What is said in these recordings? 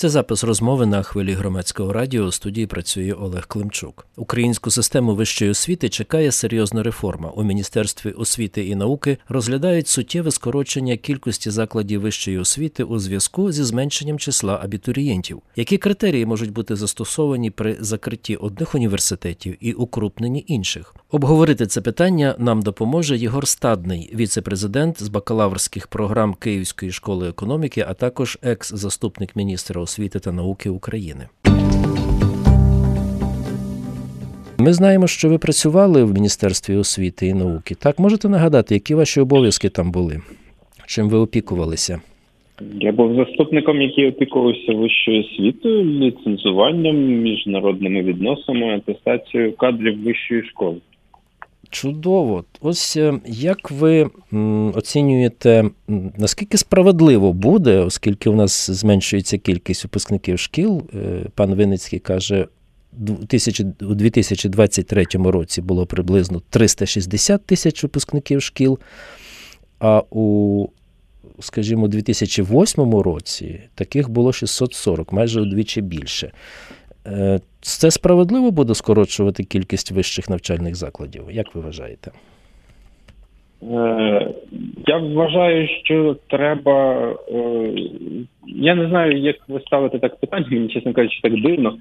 Це запис розмови на хвилі громадського радіо. У студії працює Олег Климчук. Українську систему вищої освіти чекає серйозна реформа. У міністерстві освіти і науки розглядають суттєве скорочення кількості закладів вищої освіти у зв'язку зі зменшенням числа абітурієнтів. Які критерії можуть бути застосовані при закритті одних університетів і укрупненні інших? Обговорити це питання нам допоможе Єгор Стадний, віце-президент з бакалаврських програм Київської школи економіки, а також екс-заступник міністра освіти та науки України. Ми знаємо, що ви працювали в Міністерстві освіти і науки. Так, можете нагадати, які ваші обов'язки там були? Чим ви опікувалися? Я був заступником, який опікувався вищою освітою, ліцензуванням, міжнародними відносинами, атестацією кадрів вищої школи. Чудово. Ось е, як ви оцінюєте, наскільки справедливо буде, оскільки у нас зменшується кількість випускників шкіл, е, пан Винницький каже, у 2023 році було приблизно 360 тисяч випускників шкіл, а у, скажімо, у 2008 році таких було 640, майже удвічі більше. Е, це справедливо буде скорочувати кількість вищих навчальних закладів? Як ви вважаєте? Е, я вважаю, що треба. Е, я не знаю, як ви ставите так питання, мені чесно кажучи, так дивно.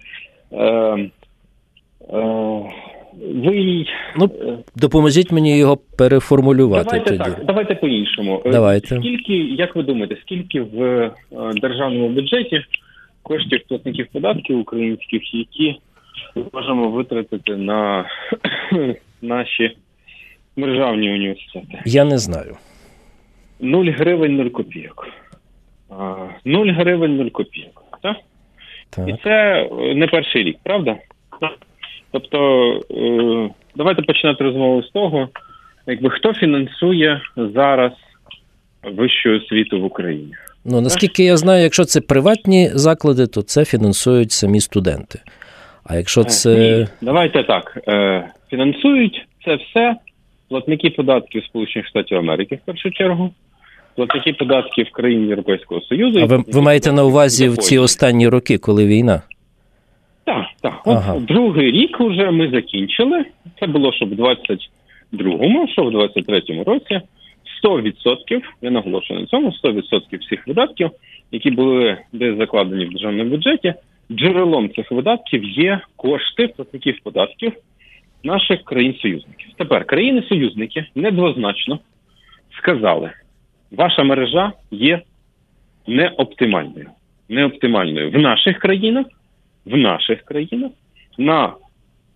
Ви ну, допоможіть мені його переформулювати. Давайте тоді. так, давайте по-іншому. Давайте. Скільки, як ви думаєте, скільки в державному бюджеті коштів платників податків українських, які ми можемо витратити на наші державні університети? Я не знаю. Нуль гривень, нуль копійок. Нуль гривень, нуль копійок. Так? так? І це е, не перший рік, правда? Тобто, е, давайте починати розмову з того, якби хто фінансує зараз вищу освіту в Україні. Ну наскільки я знаю, якщо це приватні заклади, то це фінансують самі студенти. А якщо е, це. Ні, давайте так. Е, фінансують це все платники податків Сполучених Штатів Америки в першу чергу, платники податків країн Європейського Союзу. А ви ви маєте на увазі в ці останні роки, коли війна? Так, так. Ага. От другий рік вже ми закінчили. Це було щоб в 22-му, що в 23-му році. 100%, я наголошую на цьому, 100% всіх видатків, які були десь закладені в державному бюджеті, джерелом цих видатків є кошти платників податків наших країн-союзників. Тепер країни-союзники недвозначно сказали, ваша мережа є неоптимальною. Неоптимальною в наших країнах, в наших країнах на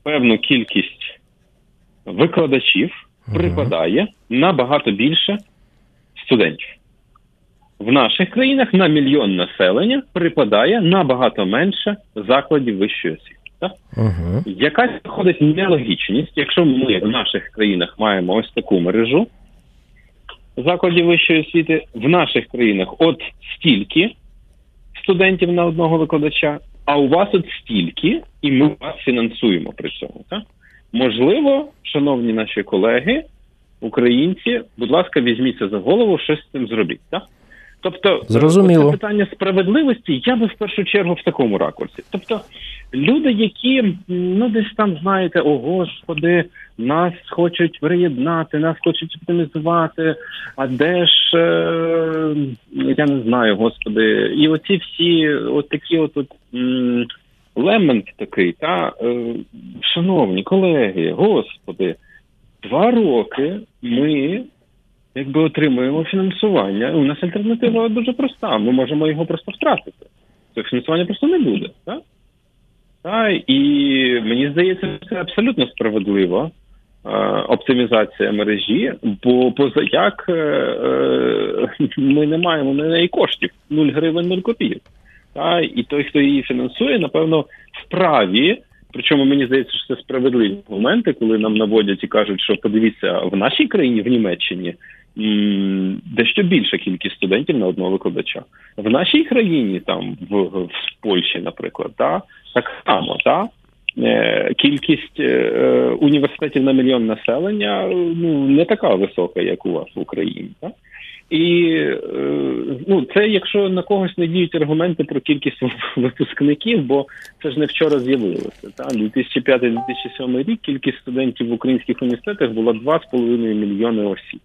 певну кількість викладачів припадає набагато більше студентів. В наших країнах на мільйон населення припадає набагато менше закладів вищої освіти. Uh-huh. Якась виходить нелогічність, якщо ми в наших країнах маємо ось таку мережу закладів вищої освіти, в наших країнах от стільки студентів на одного викладача, а у вас от стільки, і ми вас фінансуємо при цьому. Так? Можливо, шановні наші колеги, українці, будь ласка, візьміться за голову, щось з цим зробіть. так? Тобто, Зрозуміло. це питання справедливості, я би в першу чергу в такому ракурсі. Тобто, люди, які ну десь там знаєте, о господи, нас хочуть приєднати, нас хочуть оптимізувати. А де ж е, я не знаю, господи, і оці всі, от такі, от, от лемент такий, та е, шановні колеги, господи, два роки ми якби отримуємо фінансування. У нас альтернатива дуже проста. Ми можемо його просто втратити. Це фінансування просто не буде. Так? Та, і мені здається, це абсолютно справедливо. Е, оптимізація мережі, бо поза як е, е, ми не маємо на неї коштів 0 гривень 0 копійок. Та, І той, хто її фінансує, напевно, вправі. Причому мені здається, що це справедливі моменти, коли нам наводять і кажуть, що подивіться в нашій країні, в Німеччині, дещо більша кількість студентів на одного викладача. В нашій країні, там в, в Польщі, наприклад, та, так само та. Е, кількість е, університетів на мільйон населення ну не така висока, як у вас в Україні. Так? І ну, це якщо на когось не діють аргументи про кількість випускників, бо це ж не вчора з'явилося. Та 2005-2007 рік кількість студентів в українських університетах була 2,5 мільйони осіб.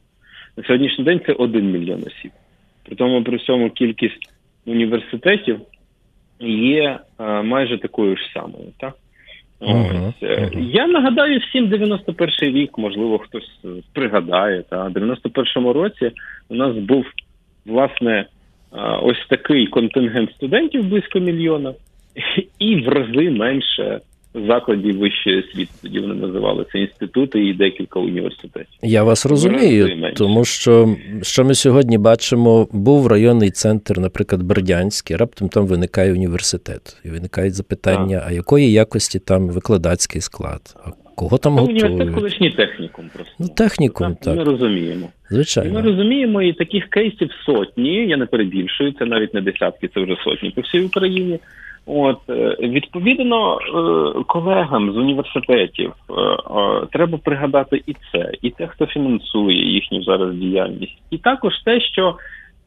На сьогоднішній день це 1 мільйон осіб. При тому при всьому кількість університетів є а, майже такою ж самою. Так? Uh-huh, uh-huh. Я нагадаю всім 91 рік, можливо, хтось пригадає. Та в 91-му році у нас був власне ось такий контингент студентів близько мільйона, і в рази менше закладів вищої освіти. Тоді вони називалися інститути і декілька університетів. Я вас розумію, тому що що ми сьогодні бачимо, був районний центр, наприклад, Бердянський, раптом там виникає університет, і виникають запитання: а, а якої якості там викладацький склад? Кого там готують? Університет колишній технікум просто. Ну, технікум, так. так. Ми розуміємо. Звичайно. І ми розуміємо, і таких кейсів сотні, я не перебільшую, це навіть не десятки, це вже сотні по всій Україні. От е, відповідно е, колегам з університетів е, треба пригадати і це, і те, хто фінансує їхню зараз діяльність, і також те, що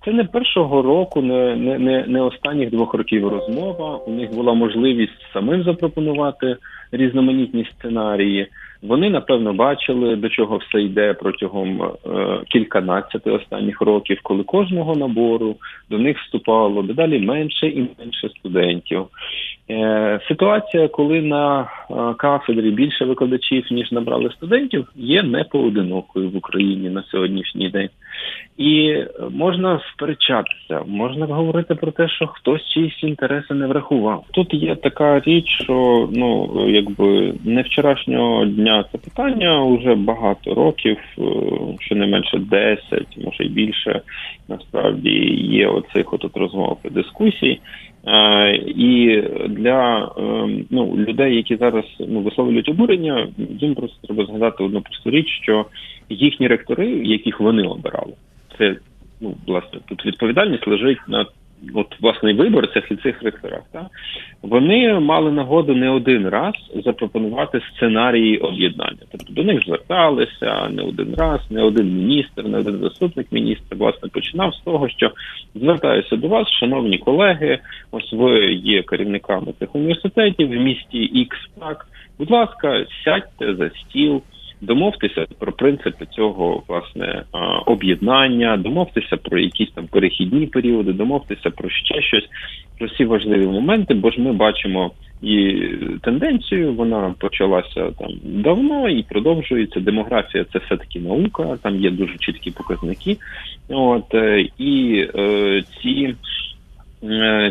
це не першого року, не не, не, не останніх двох років розмова. У них була можливість самим запропонувати різноманітні сценарії. Вони напевно бачили, до чого все йде протягом е, кільканадцяти останніх років, коли кожного набору до них вступало дедалі менше і менше студентів. Е, Ситуація, коли на е, кафедрі більше викладачів ніж набрали студентів, є непоодинокою в Україні на сьогоднішній день. І можна сперечатися, можна говорити про те, що хтось чиїсь інтереси не врахував. Тут є така річ, що ну якби не вчорашнього дня це питання вже багато років, е, щонайменше 10, може й більше. Насправді є оцих от, от розмов і дискусій. Е, і для ем, ну, людей, які зараз ну, висловлюють обурення, їм просто треба згадати одну просту річ, що їхні ректори, яких вони обирали це ну власне тут відповідальність лежить на от власне виборцях і цих ректорах. Та вони мали нагоду не один раз запропонувати сценарії об'єднання. Тобто до них зверталися не один раз, не один міністр, не один заступник міністра. Власне починав з того, що звертаюся до вас, шановні колеги. Ось ви є керівниками цих університетів в місті Ікс. Так, будь ласка, сядьте за стіл домовтеся про принципи цього власне об'єднання, домовтеся про якісь там перехідні періоди, домовтеся про ще щось, про всі важливі моменти, бо ж ми бачимо. І тенденцію вона почалася там давно і продовжується. Демографія це все таки наука, там є дуже чіткі показники. От е, і е, ці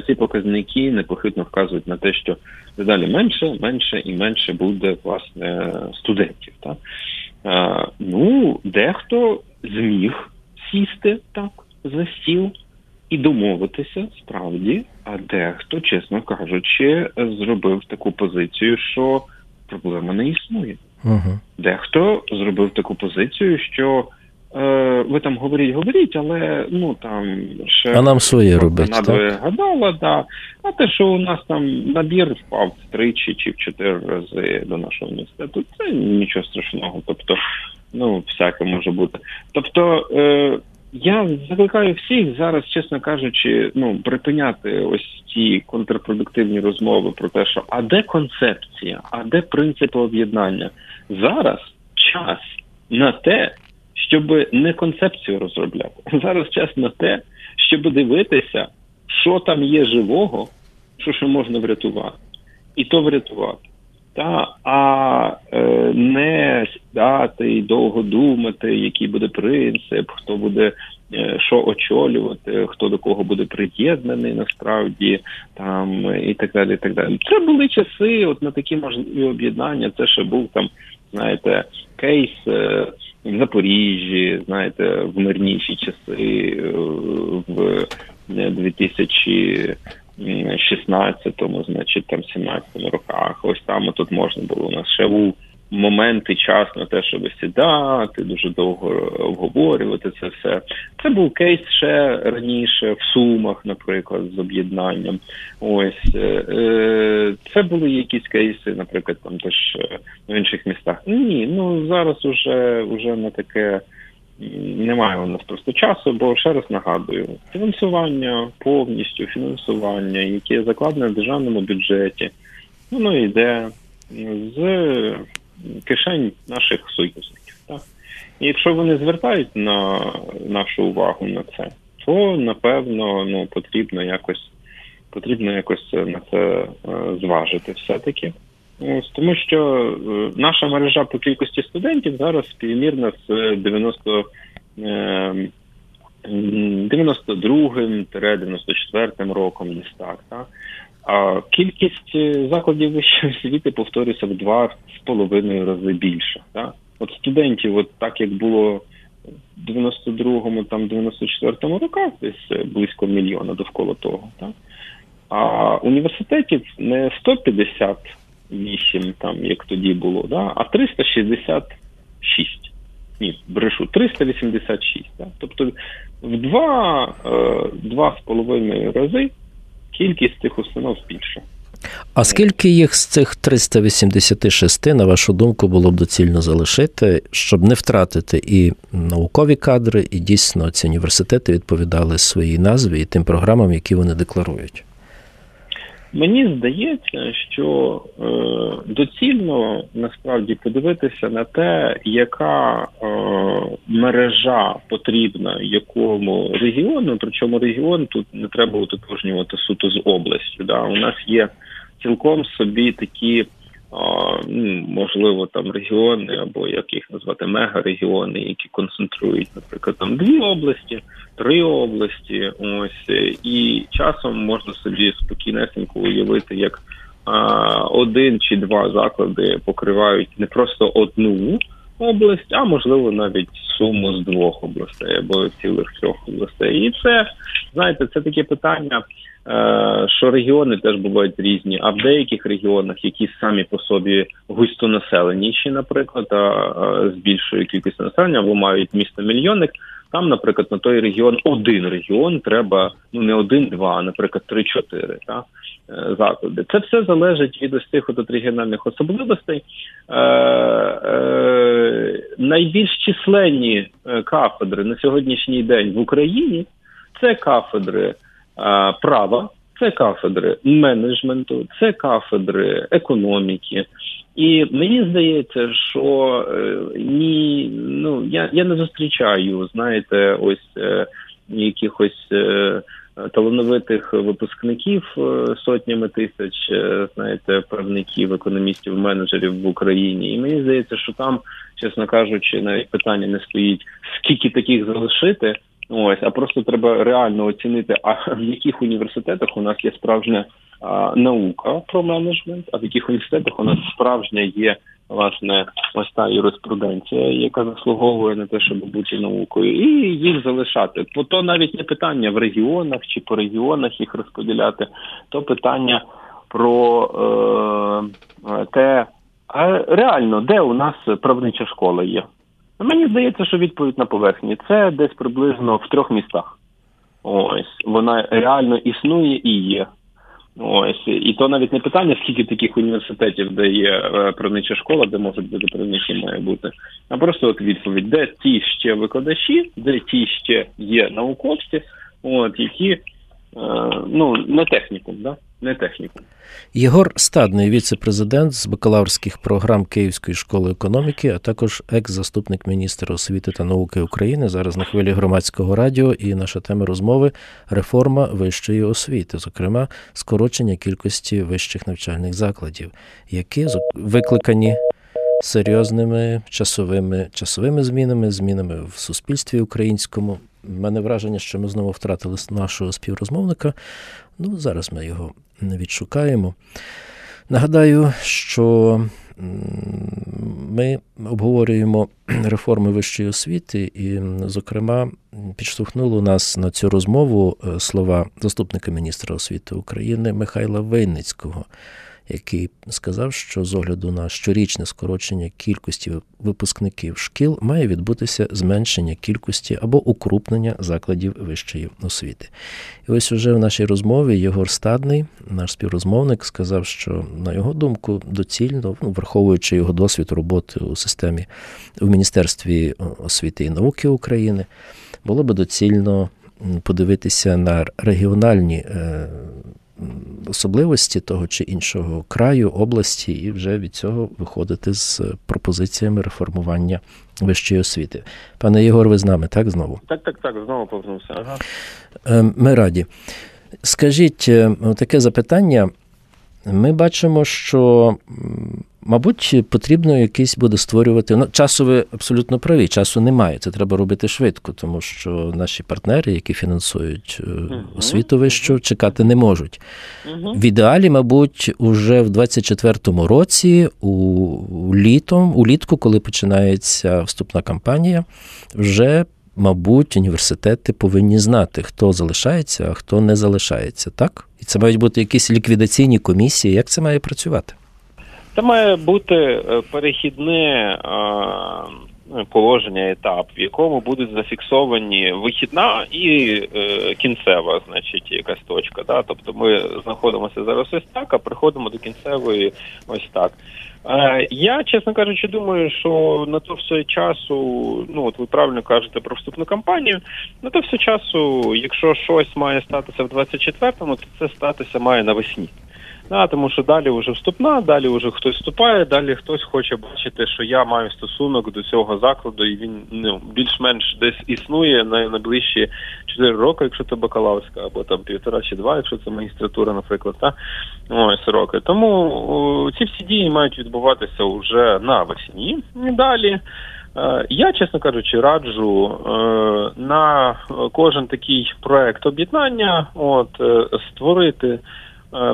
ці показники непохитно вказують на те, що дедалі менше, менше і менше буде власне студентів. Так? Е, ну, дехто зміг сісти так за стіл і домовитися справді, а дехто, чесно кажучи, зробив таку позицію, що проблема не існує. Угу. Дехто зробив таку позицію, що Е, ви там говоріть, говоріть, але ну там ще а нам своє робить, надвоє гадала, да. А те, що у нас там набір впав тричі чи в чотири рази до нашого університету, це нічого страшного. Тобто, ну всяке може бути. Тобто. Е, я закликаю всіх зараз, чесно кажучи, ну припиняти ось ці контрпродуктивні розмови про те, що а де концепція, а де принципи об'єднання зараз час на те, щоб не концепцію розробляти. Зараз час на те, щоб дивитися, що там є живого, що що можна врятувати, і то врятувати. Та, А е, не сідати і довго думати, який буде принцип, хто буде е, що очолювати, хто до кого буде приєднаний насправді, там і так далі. і так далі. Це були часи, от на такі можливі об'єднання. Це ще був там, знаєте, кейс. Е, в Запоріжжі, знаєте, в мирніші часи е, в 2016-му, значить там 17-му роках. Ось там тут можна було у нас ще був момент і час на те, щоб сідати, дуже довго обговорювати це все. Це був кейс ще раніше в Сумах, наприклад, з об'єднанням. Ось е, е, це були якісь кейси, наприклад, там теж в інших містах. Ні, ну зараз уже, уже на таке. немає у нас просто часу, бо ще раз нагадую, фінансування повністю фінансування, яке закладене в державному бюджеті, воно йде з кишень наших союзників. Так? І якщо вони звертають на нашу увагу на це, то напевно ну, потрібно якось потрібно якось на це е, зважити все-таки. Ось, Тому що е, наша мережа по кількості студентів зараз співмірна з 90 92-94 ем, роком десь так. так. А кількість е, закладів вищої освіти повторюється в два з половиною рази більше. Так? От студентів, от так як було в 92-му, там 94-му роках, десь е, близько мільйона довкола того. Так? А університетів не 158, там як тоді було, да? а 366. Ні, брешу 386. Так? Тобто в два, е, два з половиною рази кількість цих установ більша. А скільки їх з цих 386, на вашу думку, було б доцільно залишити, щоб не втратити і наукові кадри, і дійсно ці університети відповідали своїй назві і тим програмам, які вони декларують? Мені здається, що е, доцільно насправді подивитися на те, яка е, мережа потрібна якому регіону. Причому регіон тут не треба утотожнювати суто з областю. Да? У нас є цілком собі такі ну, можливо, там регіони або як їх назвати мегарегіони, які концентрують, наприклад, там дві області, три області. Ось і часом можна собі спокійнесенько уявити, як один чи два заклади покривають не просто одну. Область, а можливо навіть суму з двох областей або цілих трьох областей, і це знаєте, це таке питання що регіони теж бувають різні, а в деяких регіонах, які самі по собі густонаселеніші, наприклад, з більшою кількістю населення, або мають місто мільйонник. Там, наприклад, на той регіон один регіон треба ну не один-два, а наприклад, три-чотири та е, заклади. Це все залежить від ось цих от регіональних особливостей. Е, е, Найбільш численні е, кафедри на сьогоднішній день в Україні це кафедри права, це кафедри менеджменту, це кафедри економіки. І мені здається, що е, ні, ну я я не зустрічаю, знаєте, ось е, якихось е, талановитих випускників сотнями тисяч, знаєте, правників, економістів, менеджерів в Україні. І мені здається, що там, чесно кажучи, навіть питання не стоїть скільки таких залишити. Ось, а просто треба реально оцінити, а в яких університетах у нас є справжня а, наука про менеджмент, а в яких університетах у нас справжня є власне ось та юриспруденція, яка заслуговує на те, щоб бути наукою, і їх залишати. Бо то навіть не питання в регіонах чи по регіонах їх розподіляти, то питання про е, те, а реально де у нас правнича школа є. Мені здається, що відповідь на поверхні це десь приблизно в трьох містах. Ось вона реально існує і є. Ось і то навіть не питання, скільки таких університетів, де є е, правнича школа, де можуть бути правничі, має бути, а просто от відповідь, де ті ще викладачі, де ті ще є науковці, от які е, ну не технікум, да не технікум. Єгор Стадний, віце-президент з бакалаврських програм Київської школи економіки, а також екс-заступник міністра освіти та науки України. Зараз на хвилі громадського радіо і наша тема розмови реформа вищої освіти, зокрема, скорочення кількості вищих навчальних закладів, які викликані. Серйозними часовими часовими змінами, змінами в суспільстві українському. Мене враження, що ми знову втратили нашого співрозмовника. Ну, зараз ми його відшукаємо. Нагадаю, що ми обговорюємо реформи вищої освіти, і, зокрема, підштовхнуло нас на цю розмову е, слова заступника міністра освіти України Михайла Винницького, який сказав, що з огляду на щорічне скорочення кількості випускників шкіл має відбутися зменшення кількості або укрупнення закладів вищої освіти. І ось уже в нашій розмові Єгор Стадний, наш співрозмовник, сказав, що на його думку доцільно, ну, враховуючи його досвід роботи у системі в Міністерстві освіти і науки України, було би доцільно подивитися на регіональні е, особливості того чи іншого краю, області, і вже від цього виходити з пропозиціями реформування вищої освіти. Пане Єгор, ви з нами, так знову? Так, так, так, знову повернувся. Ага. Е, ми раді. Скажіть е, таке запитання. Ми бачимо, що Мабуть, потрібно якийсь буде створювати. Ну, часу ви абсолютно праві, часу немає. Це треба робити швидко, тому що наші партнери, які фінансують uh освіту вищу, чекати не можуть. В ідеалі, мабуть, уже в 24-му році, у літом, улітку, коли починається вступна кампанія, вже. Мабуть, університети повинні знати, хто залишається, а хто не залишається, так? Це мають бути якісь ліквідаційні комісії. Як це має працювати? Це має бути е, перехідне е, положення, етап, в якому будуть зафіксовані вихідна і е, кінцева, значить, якась точка. Да? Тобто ми знаходимося зараз ось так, а приходимо до кінцевої ось так. Я, чесно кажучи, думаю, що на то все часу, ну от ви правильно кажете про вступну кампанію, на то все часу, якщо щось має статися в 24-му, то це статися має навесні. Да, тому що далі вже вступна, далі вже хтось вступає, далі хтось хоче бачити, що я маю стосунок до цього закладу, і він ну більш-менш десь існує на найближчі 4 роки, якщо це бакалаврська, або там півтора чи два, якщо це магістратура, наприклад, та ось роки. Тому о, ці всі дії мають відбуватися вже навесні. І Далі. Е, я, чесно кажучи, раджу е, на кожен такий проект об'єднання, от е, створити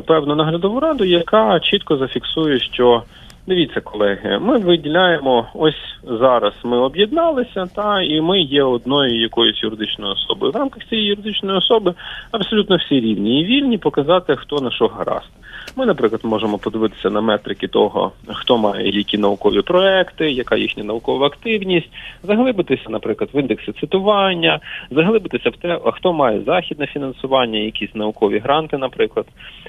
певну наглядову раду, яка чітко зафіксує, що дивіться, колеги, ми виділяємо ось зараз. Ми об'єдналися, та і ми є одною якоюсь юридичною особою. В рамках цієї юридичної особи абсолютно всі рівні і вільні показати, хто на що гаразд. Ми, наприклад, можемо подивитися на метрики того, хто має які наукові проекти, яка їхня наукова активність, заглибитися, наприклад, в індекси цитування, заглибитися в те, хто має західне фінансування, якісь наукові гранти, наприклад,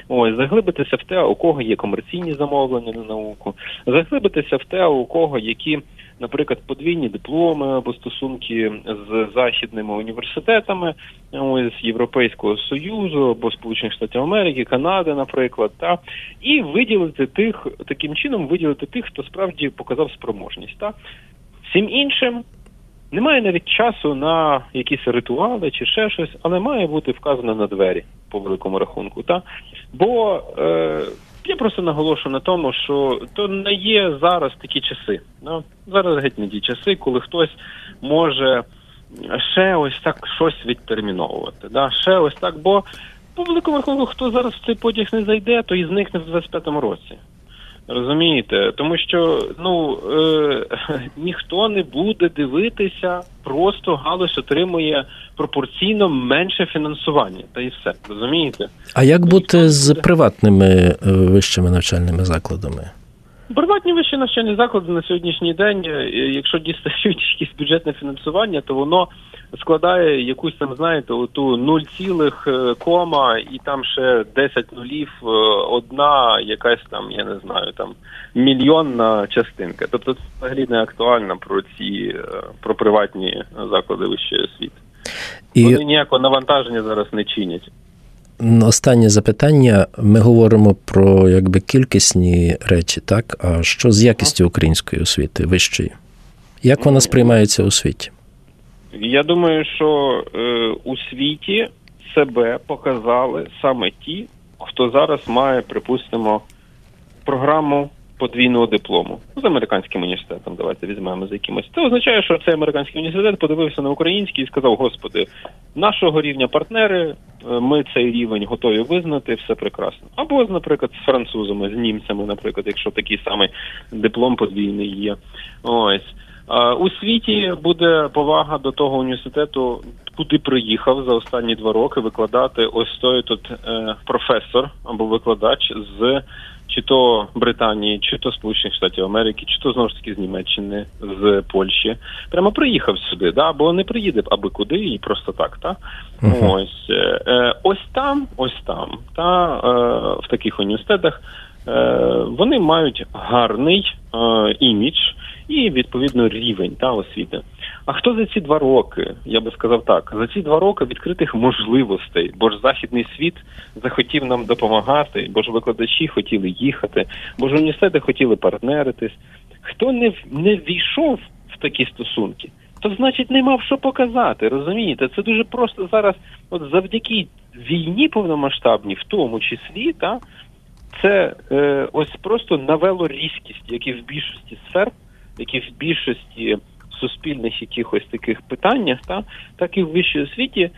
ось заглибитися в те, у кого є комерційні замовлення на науку, заглибитися в те, у кого які наприклад, подвійні дипломи або стосунки з західними університетами, з Європейського союзу або Сполучених Штатів Америки, Канади, наприклад, та і виділити тих таким чином, виділити тих, хто справді показав спроможність. Та всім іншим. Немає навіть часу на якісь ритуали чи ще щось, але має бути вказано на двері по великому рахунку. Та? Бо е, просто наголошую на тому, що то не є зараз такі часи. Ну, Зараз геть не ті часи, коли хтось може ще ось так щось відтерміновувати. Да? Ще ось так, бо по великому рахунку, хто зараз в цей потяг не зайде, то і зникне в 25-му році. Розумієте, тому що ну е, ніхто не буде дивитися, просто галузь отримує пропорційно менше фінансування, та і все розумієте. А як бути з приватними е, вищими навчальними закладами? Приватні вищі навчальні заклади на сьогоднішній день, е, якщо дістають якесь бюджетне фінансування, то воно складає якусь там, знаєте, оту 0, е, кома, і там ще 10 нулів, е, одна якась там, я не знаю, там мільйонна частинка. Тобто це взагалі не актуально про ці про приватні заклади вищої освіти. І... Вони ніякого навантаження зараз не чинять. Останнє запитання. Ми говоримо про якби кількісні речі, так? А що з якістю української освіти вищої? Як вона сприймається у світі? Я думаю, що е, у світі себе показали саме ті, хто зараз має, припустимо, програму подвійного диплому з американським університетом. Давайте візьмемо за якимось. Це означає, що цей американський університет подивився на український і сказав: Господи, нашого рівня партнери, е, ми цей рівень готові визнати, все прекрасно. Або, наприклад, з французами, з німцями, наприклад, якщо такий самий диплом подвійний є. Ось. У світі буде повага до того університету, куди приїхав за останні два роки викладати ось той тут е, професор або викладач з чи то Британії, чи то Сполучених Штатів Америки, чи то знову ж таки з Німеччини, з Польщі. Прямо приїхав сюди, да, бо не приїде аби куди і просто так. Та? Uh-huh. Ось е, е, ось там, ось там, та е, в таких університетах е, вони мають гарний е, імідж відповідно рівень та освіти. А хто за ці два роки? Я би сказав так: за ці два роки відкритих можливостей, бо ж західний світ захотів нам допомагати, бо ж викладачі хотіли їхати, бо ж університети хотіли партнеритись. Хто не не війшов в такі стосунки, то значить не мав що показати. Розумієте, це дуже просто зараз, от завдяки війні повномасштабній, в тому числі, та це е, ось просто навело різкість, як і в більшості сфер, як і в більшості суспільних якихось таких питаннях, та так і в вищій освіті.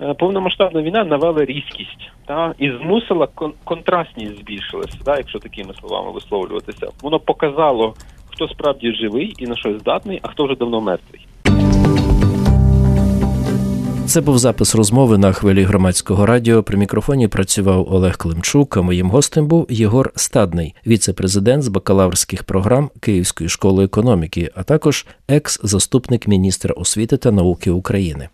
Е, повномасштабна війна навела різкість та і змусила кон- контрастність збільшилася, та, якщо такими словами висловлюватися. Воно показало, хто справді живий і на що здатний, а хто вже давно мертвий. Це був запис розмови на хвилі громадського радіо. При мікрофоні працював Олег Климчук. А моїм гостем був Єгор Стадний, віце-президент з бакалаврських програм Київської школи економіки, а також екс-заступник міністра освіти та науки України.